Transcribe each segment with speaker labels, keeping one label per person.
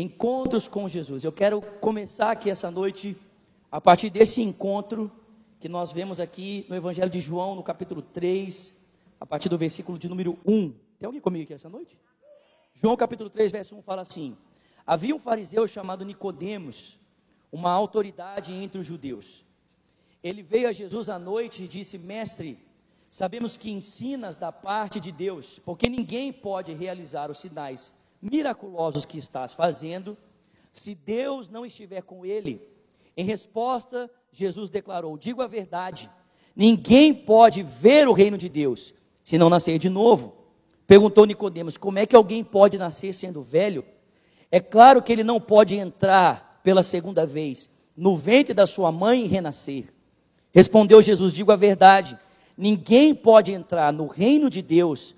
Speaker 1: Encontros com Jesus. Eu quero começar aqui essa noite a partir desse encontro que nós vemos aqui no Evangelho de João, no capítulo 3, a partir do versículo de número 1. Tem alguém comigo aqui essa noite? João capítulo 3, verso 1 fala assim: Havia um fariseu chamado Nicodemos, uma autoridade entre os judeus. Ele veio a Jesus à noite e disse: Mestre, sabemos que ensinas da parte de Deus, porque ninguém pode realizar os sinais miraculosos que estás fazendo se Deus não estiver com ele. Em resposta, Jesus declarou: Digo a verdade, ninguém pode ver o reino de Deus se não nascer de novo. Perguntou Nicodemos: Como é que alguém pode nascer sendo velho? É claro que ele não pode entrar pela segunda vez no ventre da sua mãe e renascer. Respondeu Jesus: Digo a verdade, ninguém pode entrar no reino de Deus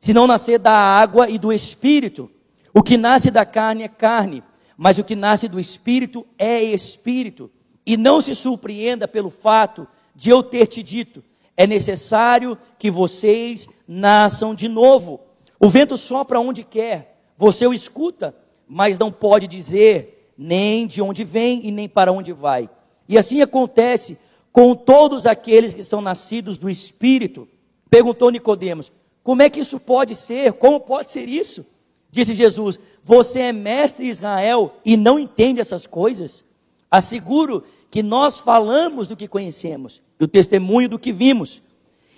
Speaker 1: se não nascer da água e do espírito. O que nasce da carne é carne, mas o que nasce do espírito é espírito. E não se surpreenda pelo fato de eu ter te dito: é necessário que vocês nasçam de novo. O vento sopra onde quer, você o escuta, mas não pode dizer nem de onde vem e nem para onde vai. E assim acontece com todos aqueles que são nascidos do Espírito. Perguntou Nicodemos: Como é que isso pode ser? Como pode ser isso? Disse Jesus: Você é mestre Israel e não entende essas coisas? Asseguro que nós falamos do que conhecemos, do testemunho do que vimos.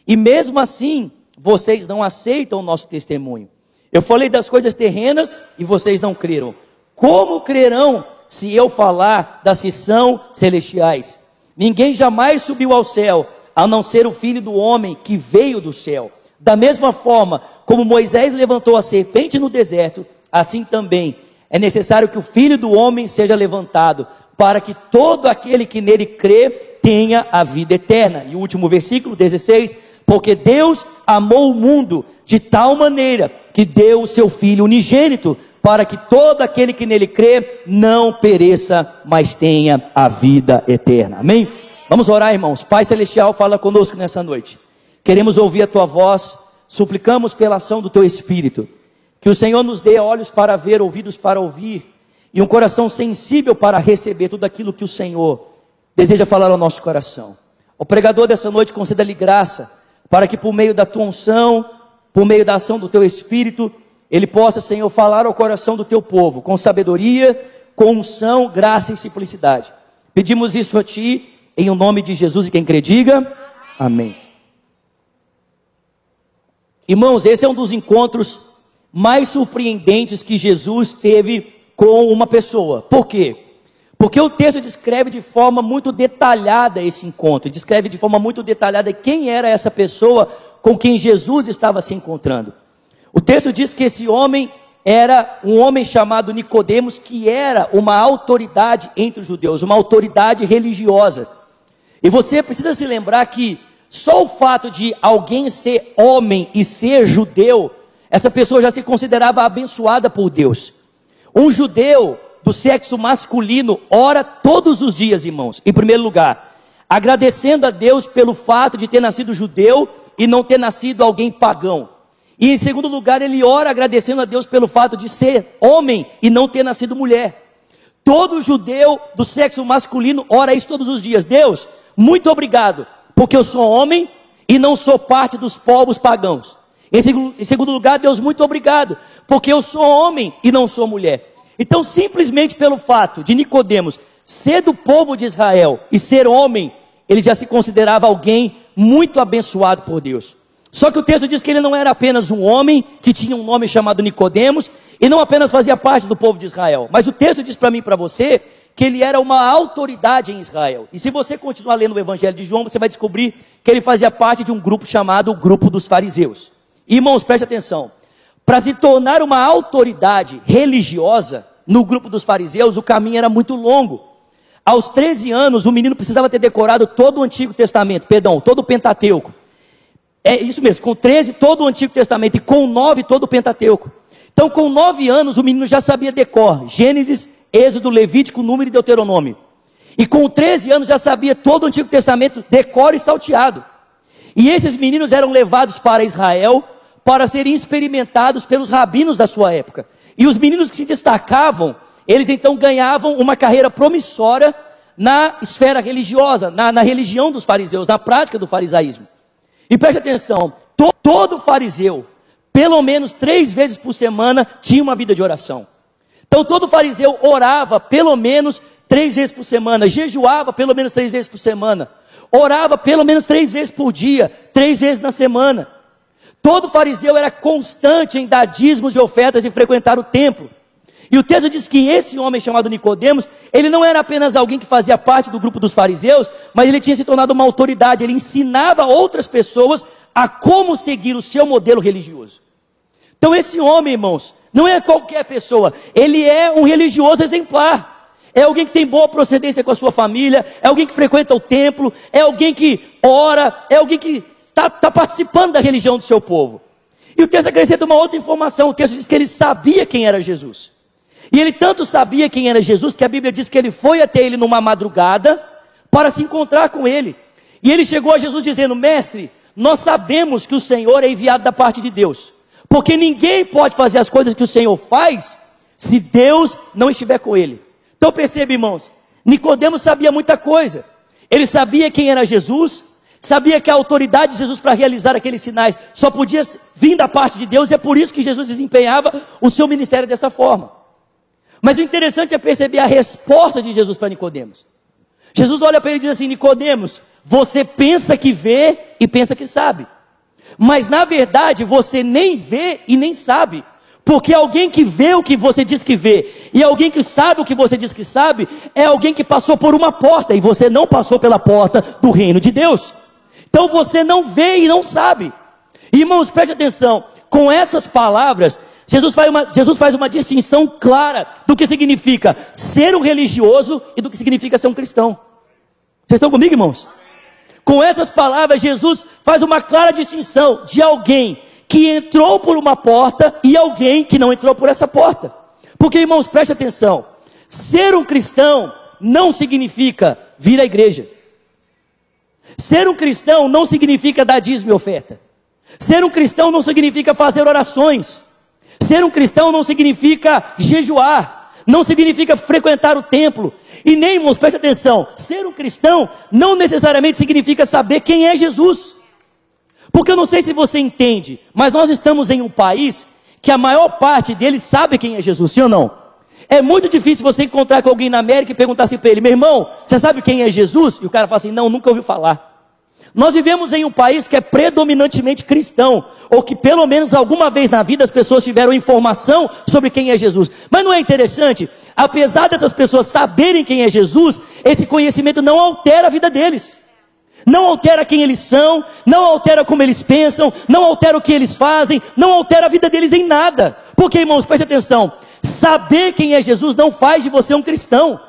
Speaker 1: E mesmo assim, vocês não aceitam o nosso testemunho. Eu falei das coisas terrenas e vocês não creram. Como crerão se eu falar das que são celestiais? Ninguém jamais subiu ao céu, a não ser o filho do homem que veio do céu. Da mesma forma como Moisés levantou a serpente no deserto, assim também é necessário que o filho do homem seja levantado, para que todo aquele que nele crê tenha a vida eterna. E o último versículo 16: Porque Deus amou o mundo de tal maneira que deu o seu filho unigênito para que todo aquele que nele crê não pereça, mas tenha a vida eterna. Amém? Vamos orar, irmãos. Pai Celestial, fala conosco nessa noite. Queremos ouvir a tua voz, suplicamos pela ação do teu Espírito. Que o Senhor nos dê olhos para ver, ouvidos para ouvir e um coração sensível para receber tudo aquilo que o Senhor deseja falar ao nosso coração. O pregador dessa noite conceda-lhe graça para que por meio da tua unção, por meio da ação do teu Espírito, ele possa, Senhor, falar ao coração do teu povo com sabedoria, com unção, graça e simplicidade. Pedimos isso a ti, em o nome de Jesus e quem crê, diga amém. Irmãos, esse é um dos encontros mais surpreendentes que Jesus teve com uma pessoa. Por quê? Porque o texto descreve de forma muito detalhada esse encontro, descreve de forma muito detalhada quem era essa pessoa com quem Jesus estava se encontrando. O texto diz que esse homem era um homem chamado Nicodemos, que era uma autoridade entre os judeus, uma autoridade religiosa. E você precisa se lembrar que só o fato de alguém ser homem e ser judeu, essa pessoa já se considerava abençoada por Deus. Um judeu do sexo masculino ora todos os dias, irmãos, em primeiro lugar, agradecendo a Deus pelo fato de ter nascido judeu e não ter nascido alguém pagão. E em segundo lugar, ele ora agradecendo a Deus pelo fato de ser homem e não ter nascido mulher. Todo judeu do sexo masculino ora isso todos os dias. Deus, muito obrigado, porque eu sou homem e não sou parte dos povos pagãos. Em segundo, lugar, Deus, muito obrigado, porque eu sou homem e não sou mulher. Então, simplesmente pelo fato de Nicodemos ser do povo de Israel e ser homem, ele já se considerava alguém muito abençoado por Deus. Só que o texto diz que ele não era apenas um homem que tinha um nome chamado Nicodemos e não apenas fazia parte do povo de Israel, mas o texto diz para mim e para você que ele era uma autoridade em Israel. E se você continuar lendo o Evangelho de João, você vai descobrir que ele fazia parte de um grupo chamado grupo dos fariseus. Irmãos, preste atenção. Para se tornar uma autoridade religiosa no grupo dos fariseus, o caminho era muito longo. Aos 13 anos, o menino precisava ter decorado todo o Antigo Testamento, perdão, todo o Pentateuco. É isso mesmo, com 13 todo o Antigo Testamento e com 9 todo o Pentateuco. Então, com 9 anos, o menino já sabia decor: Gênesis, Êxodo, Levítico, Número e Deuteronômio. E com 13 anos já sabia todo o Antigo Testamento, decor e salteado. E esses meninos eram levados para Israel para serem experimentados pelos rabinos da sua época. E os meninos que se destacavam eles então ganhavam uma carreira promissória na esfera religiosa, na, na religião dos fariseus, na prática do farisaísmo. E preste atenção: to, todo fariseu, pelo menos três vezes por semana, tinha uma vida de oração. Então todo fariseu orava pelo menos três vezes por semana, jejuava pelo menos três vezes por semana, orava pelo menos três vezes por dia, três vezes na semana. Todo fariseu era constante em dar dízimos e ofertas e frequentar o templo. E o texto diz que esse homem chamado Nicodemos, ele não era apenas alguém que fazia parte do grupo dos fariseus, mas ele tinha se tornado uma autoridade, ele ensinava outras pessoas a como seguir o seu modelo religioso. Então esse homem, irmãos, não é qualquer pessoa, ele é um religioso exemplar. É alguém que tem boa procedência com a sua família, é alguém que frequenta o templo, é alguém que ora, é alguém que está, está participando da religião do seu povo. E o texto acrescenta uma outra informação: o texto diz que ele sabia quem era Jesus. E ele tanto sabia quem era Jesus que a Bíblia diz que ele foi até ele numa madrugada para se encontrar com ele. E ele chegou a Jesus dizendo: Mestre, nós sabemos que o Senhor é enviado da parte de Deus, porque ninguém pode fazer as coisas que o Senhor faz se Deus não estiver com ele. Então perceba, irmãos, Nicodemos sabia muita coisa. Ele sabia quem era Jesus, sabia que a autoridade de Jesus para realizar aqueles sinais só podia vir da parte de Deus, e é por isso que Jesus desempenhava o seu ministério dessa forma. Mas o interessante é perceber a resposta de Jesus para Nicodemos. Jesus olha para ele e diz assim: Nicodemos, você pensa que vê e pensa que sabe. Mas na verdade você nem vê e nem sabe. Porque alguém que vê o que você diz que vê e alguém que sabe o que você diz que sabe é alguém que passou por uma porta e você não passou pela porta do reino de Deus. Então você não vê e não sabe. Irmãos, preste atenção. Com essas palavras, Jesus faz, uma, Jesus faz uma distinção clara do que significa ser um religioso e do que significa ser um cristão. Vocês estão comigo, irmãos? Com essas palavras, Jesus faz uma clara distinção de alguém que entrou por uma porta e alguém que não entrou por essa porta. Porque, irmãos, preste atenção: ser um cristão não significa vir à igreja. Ser um cristão não significa dar dízimo e oferta. Ser um cristão não significa fazer orações. Ser um cristão não significa jejuar, não significa frequentar o templo, e nem, irmãos, preste atenção, ser um cristão não necessariamente significa saber quem é Jesus. Porque eu não sei se você entende, mas nós estamos em um país que a maior parte deles sabe quem é Jesus, sim ou não? É muito difícil você encontrar com alguém na América e perguntar assim para ele, meu irmão, você sabe quem é Jesus? E o cara fala assim, não, nunca ouviu falar. Nós vivemos em um país que é predominantemente cristão, ou que pelo menos alguma vez na vida as pessoas tiveram informação sobre quem é Jesus. Mas não é interessante? Apesar dessas pessoas saberem quem é Jesus, esse conhecimento não altera a vida deles. Não altera quem eles são, não altera como eles pensam, não altera o que eles fazem, não altera a vida deles em nada. Porque, irmãos, preste atenção: saber quem é Jesus não faz de você um cristão.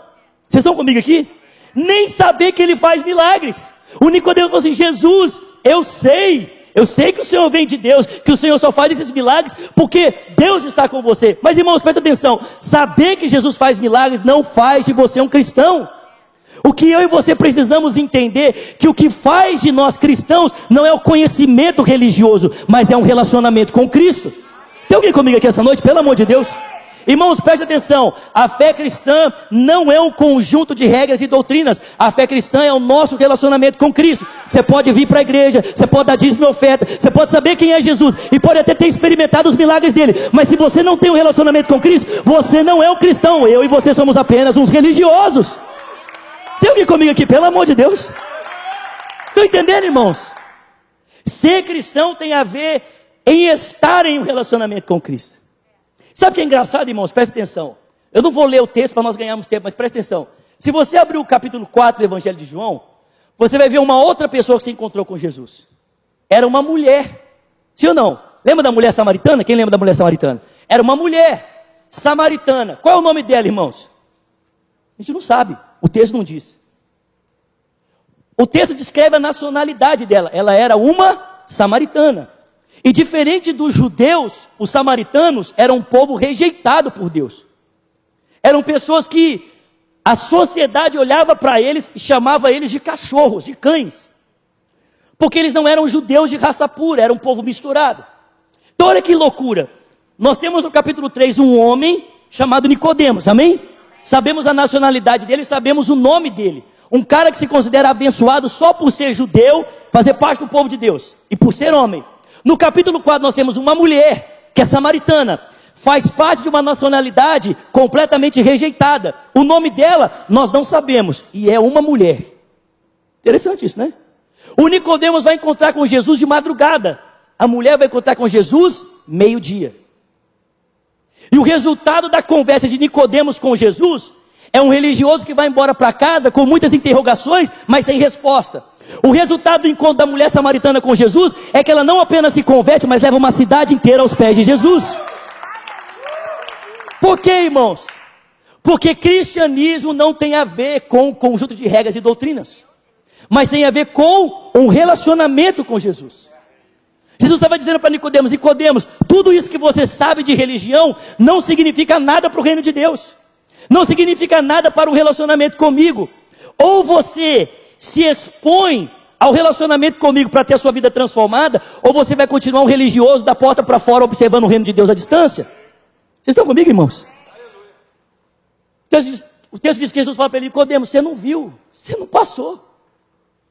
Speaker 1: Vocês estão comigo aqui? Nem saber que ele faz milagres. O Nicodemo falou assim: Jesus, eu sei, eu sei que o Senhor vem de Deus, que o Senhor só faz esses milagres porque Deus está com você. Mas irmãos, presta atenção: saber que Jesus faz milagres não faz de você um cristão. O que eu e você precisamos entender que o que faz de nós cristãos não é o conhecimento religioso, mas é um relacionamento com Cristo. Tem alguém comigo aqui essa noite? Pelo amor de Deus. Irmãos, preste atenção: a fé cristã não é um conjunto de regras e doutrinas, a fé cristã é o nosso relacionamento com Cristo. Você pode vir para a igreja, você pode dar dízimo e oferta, você pode saber quem é Jesus e pode até ter experimentado os milagres dele, mas se você não tem um relacionamento com Cristo, você não é um cristão. Eu e você somos apenas uns religiosos. Tem alguém comigo aqui, pelo amor de Deus? Estão entendendo, irmãos? Ser cristão tem a ver em estar em um relacionamento com Cristo. Sabe o que é engraçado, irmãos? Presta atenção. Eu não vou ler o texto para nós ganharmos tempo, mas presta atenção. Se você abrir o capítulo 4 do Evangelho de João, você vai ver uma outra pessoa que se encontrou com Jesus. Era uma mulher. Sim ou não? Lembra da mulher samaritana? Quem lembra da mulher samaritana? Era uma mulher samaritana. Qual é o nome dela, irmãos? A gente não sabe. O texto não diz. O texto descreve a nacionalidade dela. Ela era uma samaritana. E diferente dos judeus, os samaritanos eram um povo rejeitado por Deus. Eram pessoas que a sociedade olhava para eles e chamava eles de cachorros, de cães. Porque eles não eram judeus de raça pura, era um povo misturado. Então olha que loucura. Nós temos no capítulo 3 um homem chamado Nicodemos, amém? sabemos a nacionalidade dele, sabemos o nome dele. Um cara que se considera abençoado só por ser judeu, fazer parte do povo de Deus e por ser homem. No capítulo 4 nós temos uma mulher que é samaritana, faz parte de uma nacionalidade completamente rejeitada. O nome dela nós não sabemos e é uma mulher. Interessante isso, né? O Nicodemos vai encontrar com Jesus de madrugada. A mulher vai encontrar com Jesus meio-dia. E o resultado da conversa de Nicodemos com Jesus é um religioso que vai embora para casa com muitas interrogações, mas sem resposta. O resultado do encontro da mulher samaritana com Jesus é que ela não apenas se converte, mas leva uma cidade inteira aos pés de Jesus. Por quê, irmãos? Porque cristianismo não tem a ver com um conjunto de regras e doutrinas, mas tem a ver com um relacionamento com Jesus. Jesus estava dizendo para Nicodemos, Nicodemos, tudo isso que você sabe de religião não significa nada para o reino de Deus. Não significa nada para o relacionamento comigo. Ou você se expõe ao relacionamento comigo para ter a sua vida transformada, ou você vai continuar um religioso da porta para fora observando o reino de Deus à distância. Vocês estão comigo, irmãos? O texto diz, o texto diz que Jesus fala para ele, Nicodemos, você não viu, você não passou.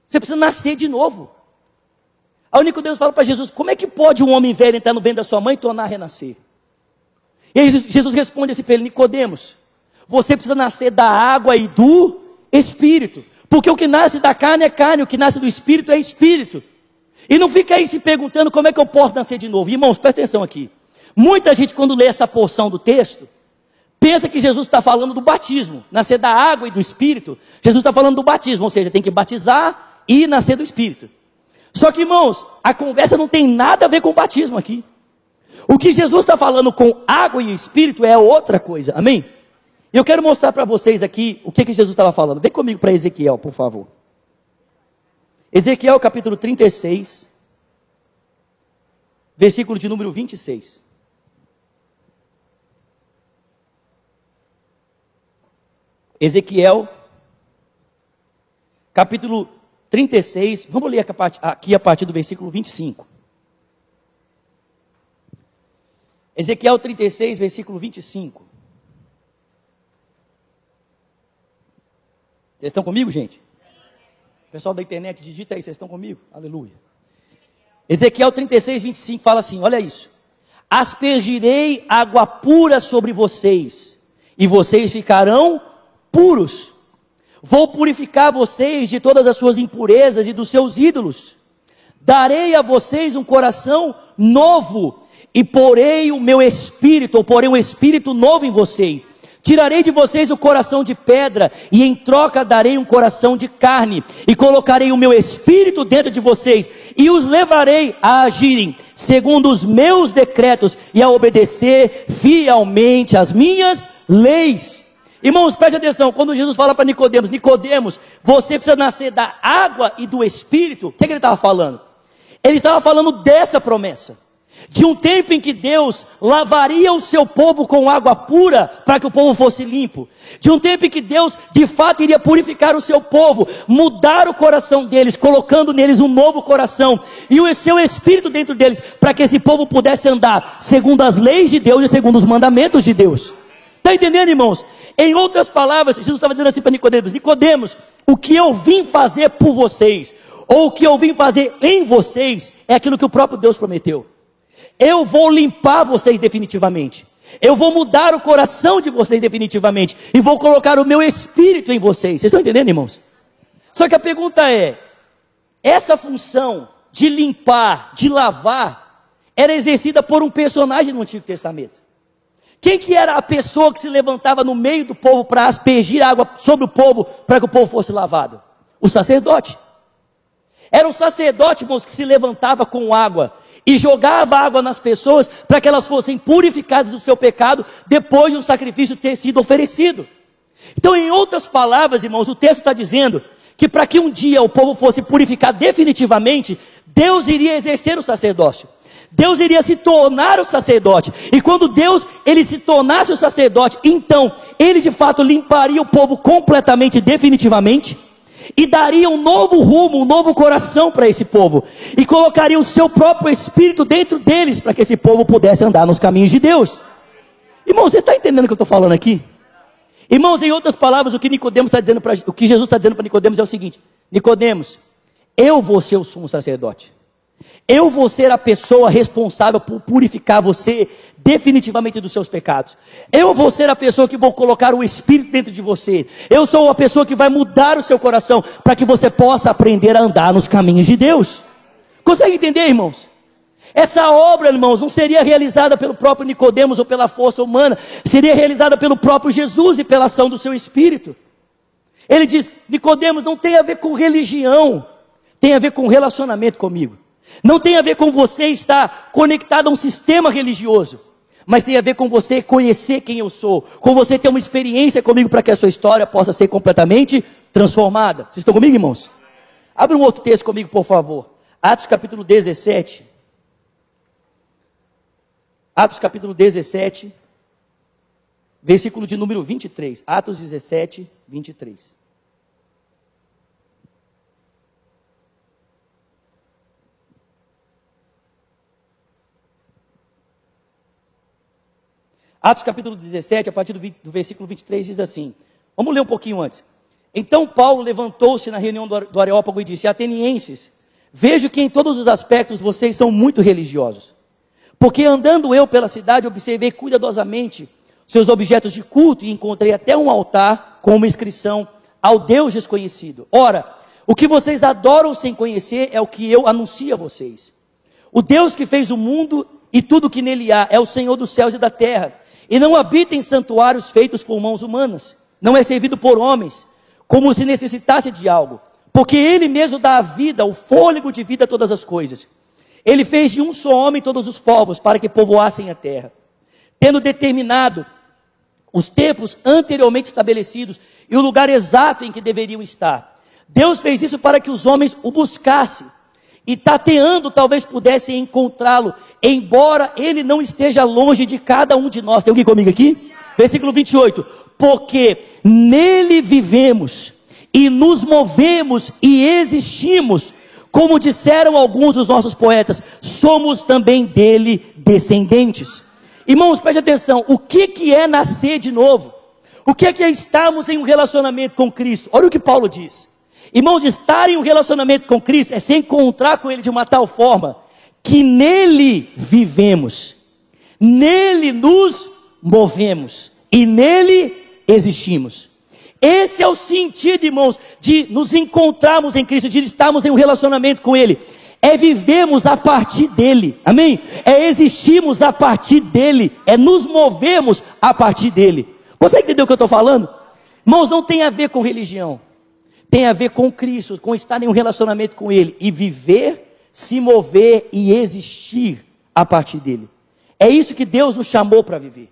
Speaker 1: Você precisa nascer de novo. Aí o Nicodemos fala para Jesus: Como é que pode um homem velho entrar no ventre da sua mãe e tornar a renascer? E Jesus responde assim para ele: Nicodemos, você precisa nascer da água e do espírito. Porque o que nasce da carne é carne, o que nasce do espírito é espírito. E não fica aí se perguntando como é que eu posso nascer de novo. Irmãos, presta atenção aqui. Muita gente, quando lê essa porção do texto, pensa que Jesus está falando do batismo, nascer da água e do espírito. Jesus está falando do batismo, ou seja, tem que batizar e nascer do espírito. Só que, irmãos, a conversa não tem nada a ver com o batismo aqui. O que Jesus está falando com água e espírito é outra coisa, amém? Eu quero mostrar para vocês aqui o que, que Jesus estava falando. Vem comigo para Ezequiel, por favor. Ezequiel capítulo 36, versículo de número 26. Ezequiel, capítulo 36, vamos ler aqui a partir do versículo 25. Ezequiel 36, versículo 25. Vocês estão comigo, gente? Pessoal da internet, digita aí, vocês estão comigo? Aleluia. Ezequiel 36, 25 fala assim: olha isso. Aspergirei água pura sobre vocês, e vocês ficarão puros. Vou purificar vocês de todas as suas impurezas e dos seus ídolos. Darei a vocês um coração novo e porei o meu espírito, ou porei um espírito novo em vocês. Tirarei de vocês o coração de pedra e em troca darei um coração de carne e colocarei o meu espírito dentro de vocês e os levarei a agirem segundo os meus decretos e a obedecer fielmente as minhas leis. Irmãos, preste atenção, quando Jesus fala para Nicodemos, Nicodemos, você precisa nascer da água e do Espírito, o que, é que ele estava falando? Ele estava falando dessa promessa, de um tempo em que Deus lavaria o seu povo com água pura para que o povo fosse limpo, de um tempo em que Deus de fato iria purificar o seu povo, mudar o coração deles, colocando neles um novo coração e o seu espírito dentro deles, para que esse povo pudesse andar segundo as leis de Deus e segundo os mandamentos de Deus. Está entendendo, irmãos? Em outras palavras, Jesus estava dizendo assim para Nicodemos: Nicodemos, o que eu vim fazer por vocês, ou o que eu vim fazer em vocês, é aquilo que o próprio Deus prometeu. Eu vou limpar vocês definitivamente. Eu vou mudar o coração de vocês definitivamente. E vou colocar o meu espírito em vocês. Vocês estão entendendo, irmãos? Só que a pergunta é: essa função de limpar, de lavar, era exercida por um personagem no Antigo Testamento. Quem que era a pessoa que se levantava no meio do povo para aspergir água sobre o povo para que o povo fosse lavado? O sacerdote. Era o sacerdote, irmãos, que se levantava com água e jogava água nas pessoas para que elas fossem purificadas do seu pecado depois de um sacrifício ter sido oferecido. Então, em outras palavras, irmãos, o texto está dizendo que para que um dia o povo fosse purificado definitivamente, Deus iria exercer o sacerdócio. Deus iria se tornar o sacerdote. E quando Deus ele se tornasse o sacerdote, então ele de fato limparia o povo completamente, definitivamente, e daria um novo rumo, um novo coração para esse povo, e colocaria o seu próprio espírito dentro deles para que esse povo pudesse andar nos caminhos de Deus. Irmão, você está entendendo o que eu estou falando aqui? Irmãos, em outras palavras, o que Nicodemos está dizendo para o que Jesus está dizendo para Nicodemos é o seguinte: Nicodemos, eu vou ser o sumo sacerdote. Eu vou ser a pessoa responsável por purificar você definitivamente dos seus pecados. Eu vou ser a pessoa que vou colocar o Espírito dentro de você. Eu sou a pessoa que vai mudar o seu coração para que você possa aprender a andar nos caminhos de Deus. Consegue entender, irmãos? Essa obra, irmãos, não seria realizada pelo próprio Nicodemos ou pela força humana, seria realizada pelo próprio Jesus e pela ação do seu Espírito. Ele diz: Nicodemos não tem a ver com religião, tem a ver com relacionamento comigo. Não tem a ver com você estar conectado a um sistema religioso, mas tem a ver com você conhecer quem eu sou, com você ter uma experiência comigo para que a sua história possa ser completamente transformada. Vocês estão comigo, irmãos? Abre um outro texto comigo, por favor. Atos capítulo 17. Atos capítulo 17, versículo de número 23. Atos 17, 23. Atos capítulo 17, a partir do, 20, do, versículo 23, diz assim: Vamos ler um pouquinho antes. Então Paulo levantou-se na reunião do, do Areópago e disse: Atenienses, vejo que em todos os aspectos vocês são muito religiosos. Porque andando eu pela cidade, observei cuidadosamente seus objetos de culto e encontrei até um altar com uma inscrição ao Deus desconhecido. Ora, o que vocês adoram sem conhecer é o que eu anuncio a vocês. O Deus que fez o mundo e tudo que nele há é o Senhor dos céus e da terra, e não habita em santuários feitos por mãos humanas, não é servido por homens, como se necessitasse de algo, porque ele mesmo dá a vida, o fôlego de vida a todas as coisas. Ele fez de um só homem todos os povos para que povoassem a terra, tendo determinado os tempos anteriormente estabelecidos e o lugar exato em que deveriam estar. Deus fez isso para que os homens o buscassem e tateando talvez pudessem encontrá-lo, embora ele não esteja longe de cada um de nós. Tem alguém comigo aqui? Versículo 28. Porque nele vivemos e nos movemos e existimos como disseram alguns dos nossos poetas, somos também dele descendentes. Irmãos, preste atenção: o que, que é nascer de novo? O que é, que é estarmos em um relacionamento com Cristo? Olha o que Paulo diz. Irmãos, estar em um relacionamento com Cristo é se encontrar com Ele de uma tal forma que nele vivemos, nele nos movemos e nele existimos. Esse é o sentido, irmãos, de nos encontrarmos em Cristo, de estarmos em um relacionamento com Ele. É vivemos a partir dele, amém? É existirmos a partir dele, é nos movermos a partir dele. Consegue entender o que eu estou falando? Irmãos, não tem a ver com religião, tem a ver com Cristo, com estar em um relacionamento com Ele e viver, se mover e existir a partir dele. É isso que Deus nos chamou para viver.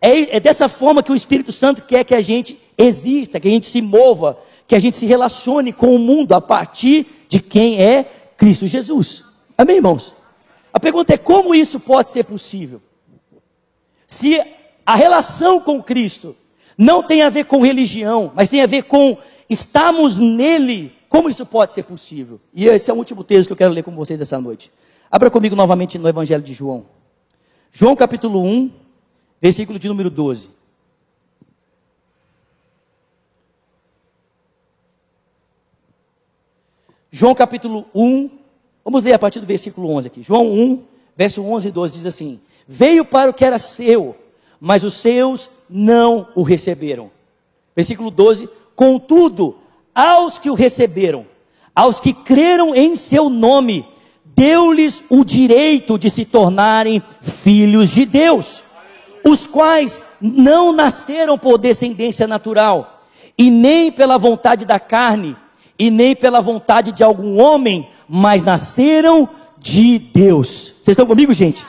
Speaker 1: É, é dessa forma que o Espírito Santo quer que a gente exista, que a gente se mova, que a gente se relacione com o mundo a partir de quem é Cristo Jesus. Amém, irmãos? A pergunta é como isso pode ser possível? Se a relação com Cristo não tem a ver com religião, mas tem a ver com estarmos nele, como isso pode ser possível? E esse é o último texto que eu quero ler com vocês essa noite. Abra comigo novamente no Evangelho de João. João capítulo 1, versículo de número 12. João capítulo 1, vamos ler a partir do versículo 11 aqui. João 1, verso 11 e 12 diz assim: Veio para o que era seu, mas os seus não o receberam. Versículo 12: Contudo, aos que o receberam, aos que creram em seu nome, deu-lhes o direito de se tornarem filhos de Deus os quais não nasceram por descendência natural, e nem pela vontade da carne, e nem pela vontade de algum homem, mas nasceram de Deus. Vocês estão comigo, gente?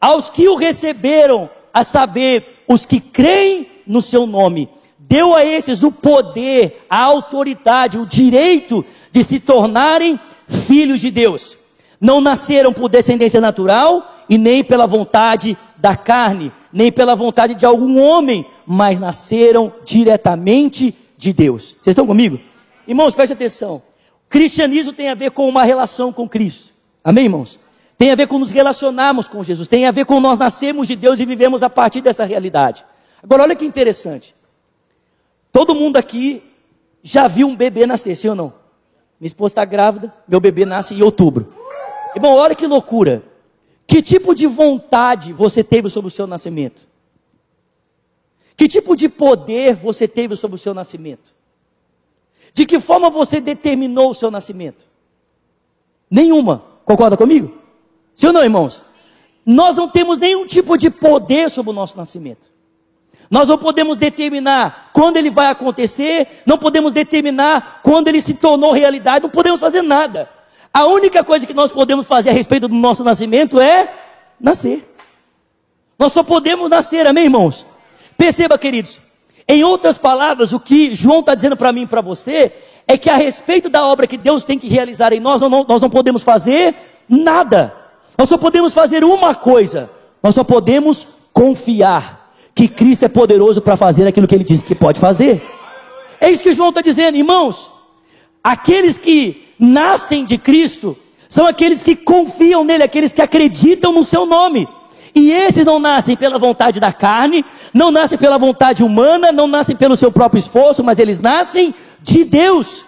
Speaker 1: Aos que o receberam, a saber, os que creem no seu nome, deu a esses o poder, a autoridade, o direito de se tornarem filhos de Deus. Não nasceram por descendência natural e nem pela vontade da carne, nem pela vontade de algum homem, mas nasceram diretamente de Deus. Vocês estão comigo? Irmãos, preste atenção. Cristianismo tem a ver com uma relação com Cristo. Amém, irmãos? Tem a ver com nos relacionarmos com Jesus, tem a ver com nós nascermos de Deus e vivemos a partir dessa realidade. Agora, olha que interessante. Todo mundo aqui já viu um bebê nascer, sim ou não? Minha esposa está grávida, meu bebê nasce em outubro. E bom, olha que loucura. Que tipo de vontade você teve sobre o seu nascimento? Que tipo de poder você teve sobre o seu nascimento? De que forma você determinou o seu nascimento? Nenhuma. Concorda comigo? Sim ou não, irmãos? Nós não temos nenhum tipo de poder sobre o nosso nascimento. Nós não podemos determinar quando ele vai acontecer, não podemos determinar quando ele se tornou realidade, não podemos fazer nada. A única coisa que nós podemos fazer a respeito do nosso nascimento é nascer. Nós só podemos nascer, amém, irmãos? Perceba, queridos, em outras palavras, o que João está dizendo para mim e para você é que a respeito da obra que Deus tem que realizar em nós, nós não podemos fazer nada. Nós só podemos fazer uma coisa: nós só podemos confiar que Cristo é poderoso para fazer aquilo que ele disse que pode fazer. É isso que João está dizendo, irmãos. Aqueles que nascem de Cristo são aqueles que confiam nele, aqueles que acreditam no seu nome. E esses não nascem pela vontade da carne, não nascem pela vontade humana, não nascem pelo seu próprio esforço, mas eles nascem de Deus.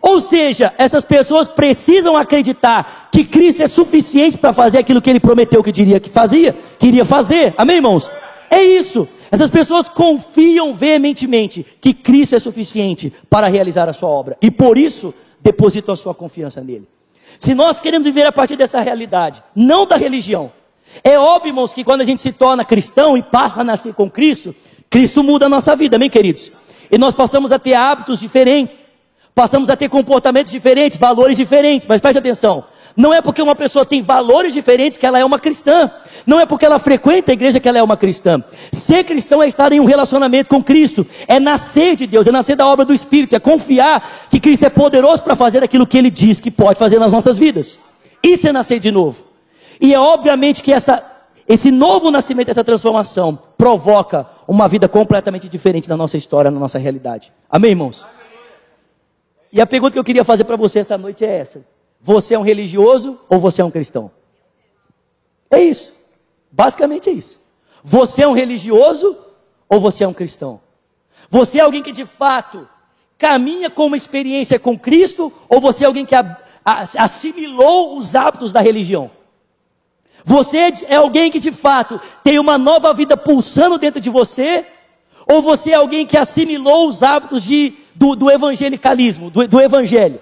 Speaker 1: Ou seja, essas pessoas precisam acreditar que Cristo é suficiente para fazer aquilo que ele prometeu que diria que fazia, queria fazer. Amém, irmãos? É isso. Essas pessoas confiam veementemente que Cristo é suficiente para realizar a sua obra e por isso depositam a sua confiança nele. Se nós queremos viver a partir dessa realidade, não da religião, é óbvio, irmãos, que quando a gente se torna cristão e passa a nascer com Cristo, Cristo muda a nossa vida, amém, queridos? E nós passamos a ter hábitos diferentes, passamos a ter comportamentos diferentes, valores diferentes, mas preste atenção, não é porque uma pessoa tem valores diferentes que ela é uma cristã. Não é porque ela frequenta a igreja que ela é uma cristã. Ser cristão é estar em um relacionamento com Cristo, é nascer de Deus, é nascer da obra do Espírito, é confiar que Cristo é poderoso para fazer aquilo que Ele diz que pode fazer nas nossas vidas. Isso é nascer de novo. E é obviamente que essa, esse novo nascimento, essa transformação, provoca uma vida completamente diferente na nossa história, na nossa realidade. Amém, irmãos? E a pergunta que eu queria fazer para você essa noite é essa. Você é um religioso ou você é um cristão? É isso. Basicamente é isso. Você é um religioso ou você é um cristão? Você é alguém que de fato caminha com uma experiência com Cristo ou você é alguém que assimilou os hábitos da religião? Você é alguém que de fato tem uma nova vida pulsando dentro de você ou você é alguém que assimilou os hábitos de, do, do evangelicalismo, do, do evangelho?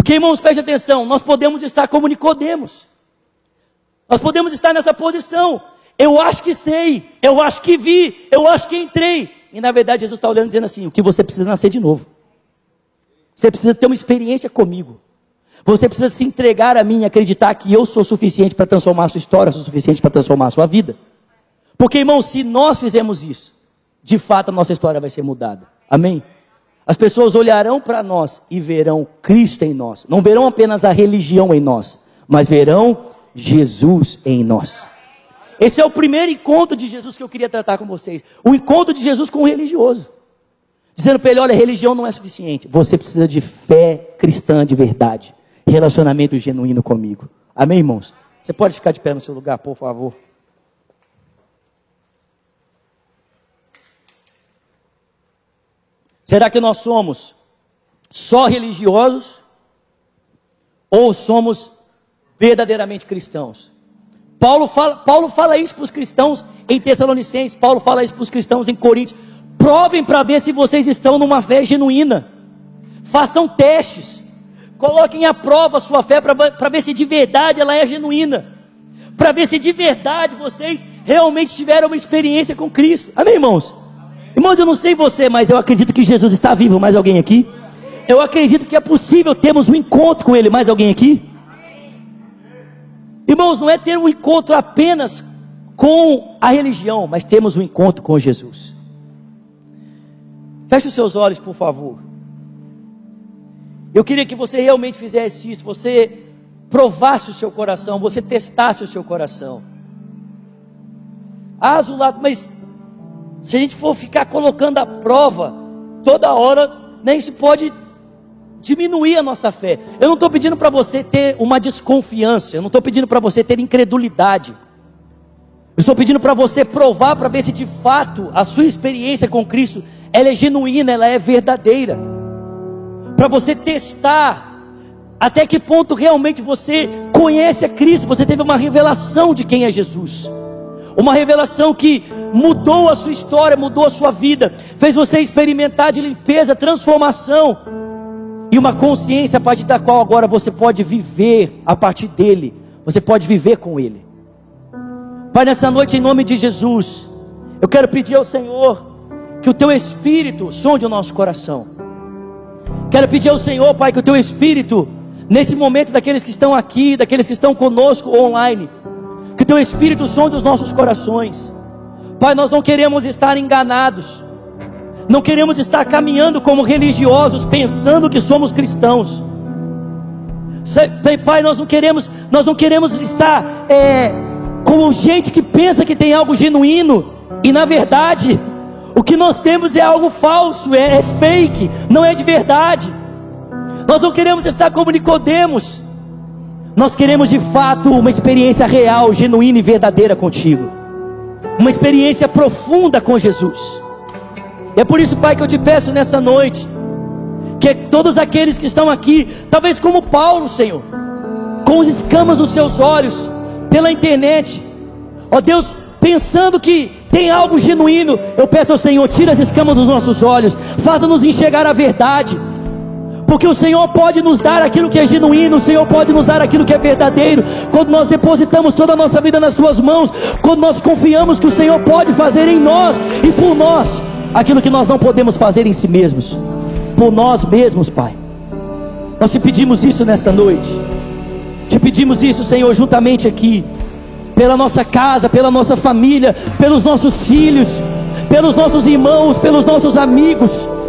Speaker 1: Porque, irmãos, preste atenção, nós podemos estar como Nicodemos. Nós podemos estar nessa posição. Eu acho que sei, eu acho que vi, eu acho que entrei. E na verdade Jesus está olhando dizendo assim: o que você precisa nascer de novo. Você precisa ter uma experiência comigo. Você precisa se entregar a mim e acreditar que eu sou suficiente para transformar a sua história, sou suficiente para transformar a sua vida. Porque, irmão, se nós fizermos isso, de fato a nossa história vai ser mudada. Amém? As pessoas olharão para nós e verão Cristo em nós. Não verão apenas a religião em nós, mas verão Jesus em nós. Esse é o primeiro encontro de Jesus que eu queria tratar com vocês. O encontro de Jesus com o religioso. Dizendo para ele: olha, religião não é suficiente. Você precisa de fé cristã de verdade. Relacionamento genuíno comigo. Amém, irmãos? Você pode ficar de pé no seu lugar, por favor. Será que nós somos só religiosos ou somos verdadeiramente cristãos? Paulo fala, Paulo fala isso para os cristãos em Tessalonicenses, Paulo fala isso para os cristãos em Coríntios. Provem para ver se vocês estão numa fé genuína. Façam testes. Coloquem à prova a sua fé para ver se de verdade ela é genuína. Para ver se de verdade vocês realmente tiveram uma experiência com Cristo. Amém, irmãos? Irmãos, eu não sei você, mas eu acredito que Jesus está vivo. Mais alguém aqui? Eu acredito que é possível termos um encontro com Ele. Mais alguém aqui? Irmãos, não é ter um encontro apenas com a religião, mas temos um encontro com Jesus. Feche os seus olhos, por favor. Eu queria que você realmente fizesse isso, você provasse o seu coração, você testasse o seu coração. Ah, Zulato, mas se a gente for ficar colocando a prova toda hora, né, isso pode diminuir a nossa fé. Eu não estou pedindo para você ter uma desconfiança, eu não estou pedindo para você ter incredulidade. Eu estou pedindo para você provar para ver se de fato a sua experiência com Cristo ela é genuína, ela é verdadeira. Para você testar até que ponto realmente você conhece a Cristo, você teve uma revelação de quem é Jesus. Uma revelação que mudou a sua história, mudou a sua vida, fez você experimentar de limpeza, transformação e uma consciência a partir da qual agora você pode viver a partir dele, você pode viver com ele. Pai, nessa noite, em nome de Jesus, eu quero pedir ao Senhor que o teu espírito sonde o nosso coração. Quero pedir ao Senhor, Pai, que o teu espírito, nesse momento daqueles que estão aqui, daqueles que estão conosco online, teu espírito sonde os nossos corações. Pai, nós não queremos estar enganados. Não queremos estar caminhando como religiosos, pensando que somos cristãos. Pai, nós não queremos, nós não queremos estar é, como gente que pensa que tem algo genuíno e na verdade o que nós temos é algo falso, é, é fake, não é de verdade. Nós não queremos estar como Nicodemos. Nós queremos de fato uma experiência real, genuína e verdadeira contigo uma experiência profunda com Jesus. É por isso, Pai, que eu te peço nessa noite, que todos aqueles que estão aqui, talvez como Paulo, Senhor, com os escamas nos seus olhos, pela internet, ó Deus, pensando que tem algo genuíno, eu peço ao Senhor, tira as escamas dos nossos olhos, faça-nos enxergar a verdade porque o Senhor pode nos dar aquilo que é genuíno, o Senhor pode nos dar aquilo que é verdadeiro, quando nós depositamos toda a nossa vida nas tuas mãos, quando nós confiamos que o Senhor pode fazer em nós e por nós aquilo que nós não podemos fazer em si mesmos, por nós mesmos, Pai. Nós te pedimos isso nessa noite, te pedimos isso, Senhor, juntamente aqui, pela nossa casa, pela nossa família, pelos nossos filhos, pelos nossos irmãos, pelos nossos amigos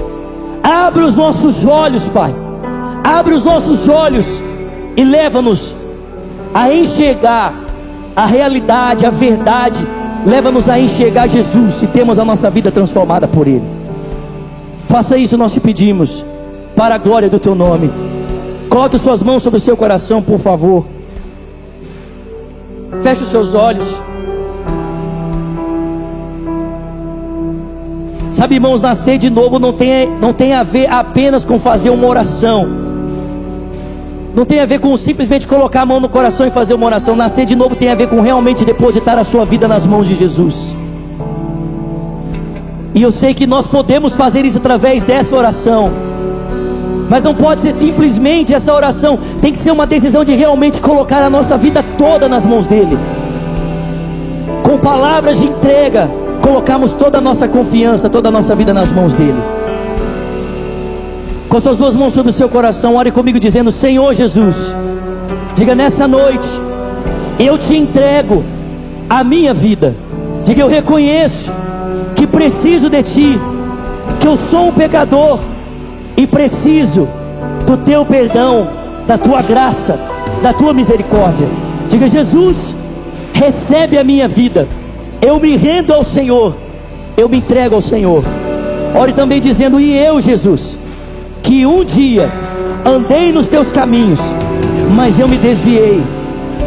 Speaker 1: Abre os nossos olhos, Pai. Abre os nossos olhos e leva-nos a enxergar a realidade, a verdade. Leva-nos a enxergar Jesus e temos a nossa vida transformada por Ele. Faça isso, nós te pedimos, para a glória do Teu nome. Coloque suas mãos sobre o seu coração, por favor. Feche os seus olhos. Sabe, irmãos, nascer de novo não tem, não tem a ver apenas com fazer uma oração. Não tem a ver com simplesmente colocar a mão no coração e fazer uma oração. Nascer de novo tem a ver com realmente depositar a sua vida nas mãos de Jesus. E eu sei que nós podemos fazer isso através dessa oração. Mas não pode ser simplesmente essa oração. Tem que ser uma decisão de realmente colocar a nossa vida toda nas mãos dele. Com palavras de entrega colocamos toda a nossa confiança, toda a nossa vida nas mãos dele. Com suas duas mãos sobre o seu coração, ore comigo dizendo: Senhor Jesus, diga nessa noite, eu te entrego a minha vida. Diga, eu reconheço que preciso de ti, que eu sou um pecador e preciso do teu perdão, da tua graça, da tua misericórdia. Diga, Jesus, recebe a minha vida eu me rendo ao Senhor, eu me entrego ao Senhor. Ore também dizendo: E eu, Jesus, que um dia andei nos teus caminhos, mas eu me desviei.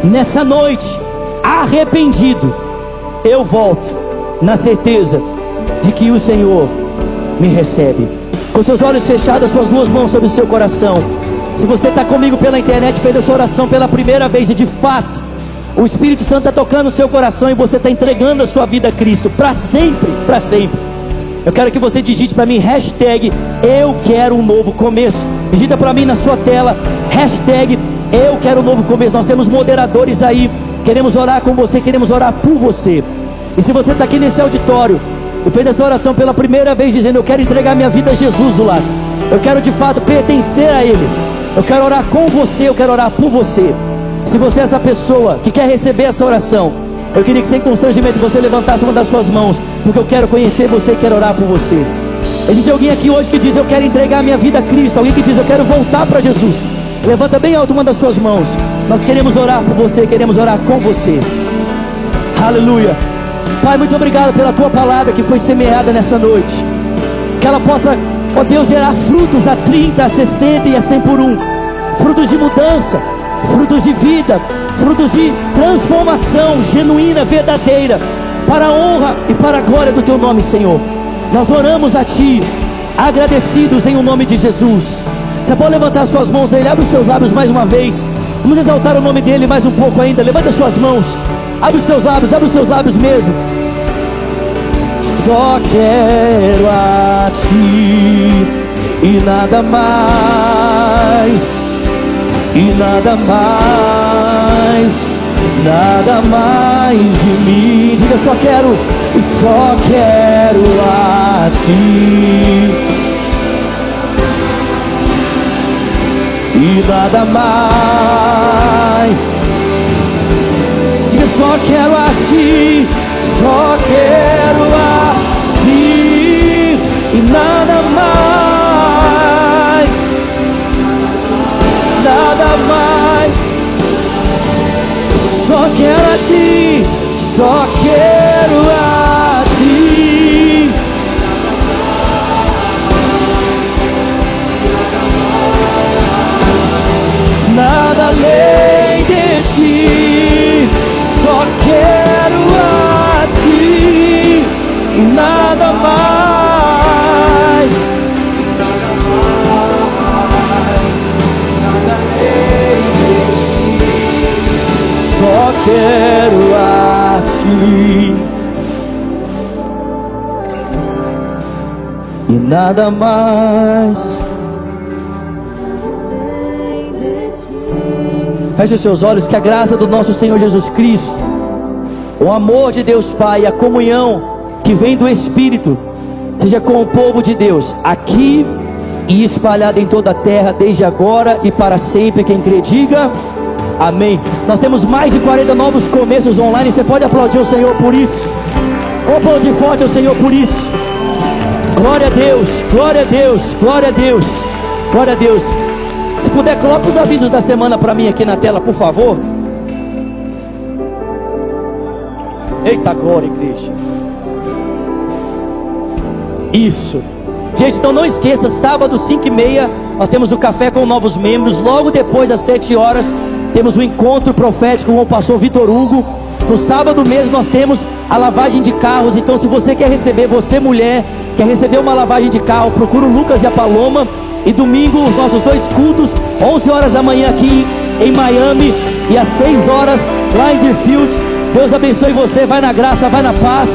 Speaker 1: Nessa noite, arrependido, eu volto, na certeza de que o Senhor me recebe. Com seus olhos fechados, suas duas mãos sobre o seu coração. Se você está comigo pela internet, fez essa oração pela primeira vez e de fato o Espírito Santo está tocando o seu coração e você está entregando a sua vida a Cristo para sempre, para sempre. Eu quero que você digite para mim hashtag Eu quero um novo começo. Digita para mim na sua tela hashtag Eu quero um novo começo. Nós temos moderadores aí. Queremos orar com você, queremos orar por você. E se você está aqui nesse auditório e fez essa oração pela primeira vez, dizendo: Eu quero entregar minha vida a Jesus do lado, eu quero de fato pertencer a Ele, eu quero orar com você, eu quero orar por você. Se você é essa pessoa que quer receber essa oração, eu queria que sem constrangimento você levantasse uma das suas mãos, porque eu quero conhecer você e quero orar por você. Existe alguém aqui hoje que diz: Eu quero entregar minha vida a Cristo. Alguém que diz: Eu quero voltar para Jesus. Levanta bem alto uma das suas mãos. Nós queremos orar por você, queremos orar com você. Aleluia. Pai, muito obrigado pela tua palavra que foi semeada nessa noite. Que ela possa, ó Deus, gerar frutos a 30, a 60 e a 100 por um. Frutos de mudança frutos de vida, frutos de transformação genuína, verdadeira, para a honra e para a glória do Teu nome, Senhor. Nós oramos a Ti, agradecidos em o nome de Jesus. Você pode levantar suas mãos aí, abre os seus lábios mais uma vez. Vamos exaltar o nome dele mais um pouco ainda. Levante as suas mãos, abre os seus lábios, abre os seus lábios mesmo. Só quero a Ti e nada mais, e nada mais, nada mais de mim. Diga só quero, só quero a Ti. E nada mais. Diga só quero a Ti, só quero a Ti e nada mais, nada mais. Só quero a Ti, só quero a Ti. Nada além de Ti, só quero a Ti e nada mais. Quero a Ti e nada mais. Feche seus olhos, que a graça do nosso Senhor Jesus Cristo, o amor de Deus Pai, a comunhão que vem do Espírito, seja com o povo de Deus, aqui e espalhado em toda a terra, desde agora e para sempre. Quem crê, diga amém. Nós temos mais de 40 novos começos online. Você pode aplaudir o Senhor por isso. Ou aplaudir forte ao Senhor por isso. Glória a Deus, glória a Deus, glória a Deus, glória a Deus. Se puder, coloca os avisos da semana para mim aqui na tela, por favor. Eita glória, igreja. Isso. Gente, então não esqueça, sábado 5 e meia, nós temos o café com novos membros. Logo depois, às 7 horas, temos o encontro profético com o pastor Vitor Hugo. No sábado mesmo nós temos a lavagem de carros. Então, se você quer receber, você mulher, quer receber uma lavagem de carro, procura o Lucas e a Paloma. E domingo, os nossos dois cultos, 11 horas da manhã aqui em Miami e às 6 horas lá em Deerfield. Deus abençoe você, vai na graça, vai na paz.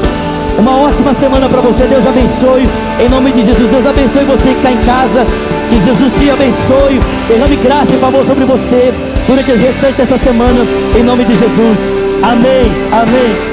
Speaker 1: Uma ótima semana para você, Deus abençoe. Em nome de Jesus, Deus abençoe você que está em casa. Que Jesus te abençoe. Derrame graça e favor sobre você durante o restante dessa semana. Em nome de Jesus. Amém. Amém.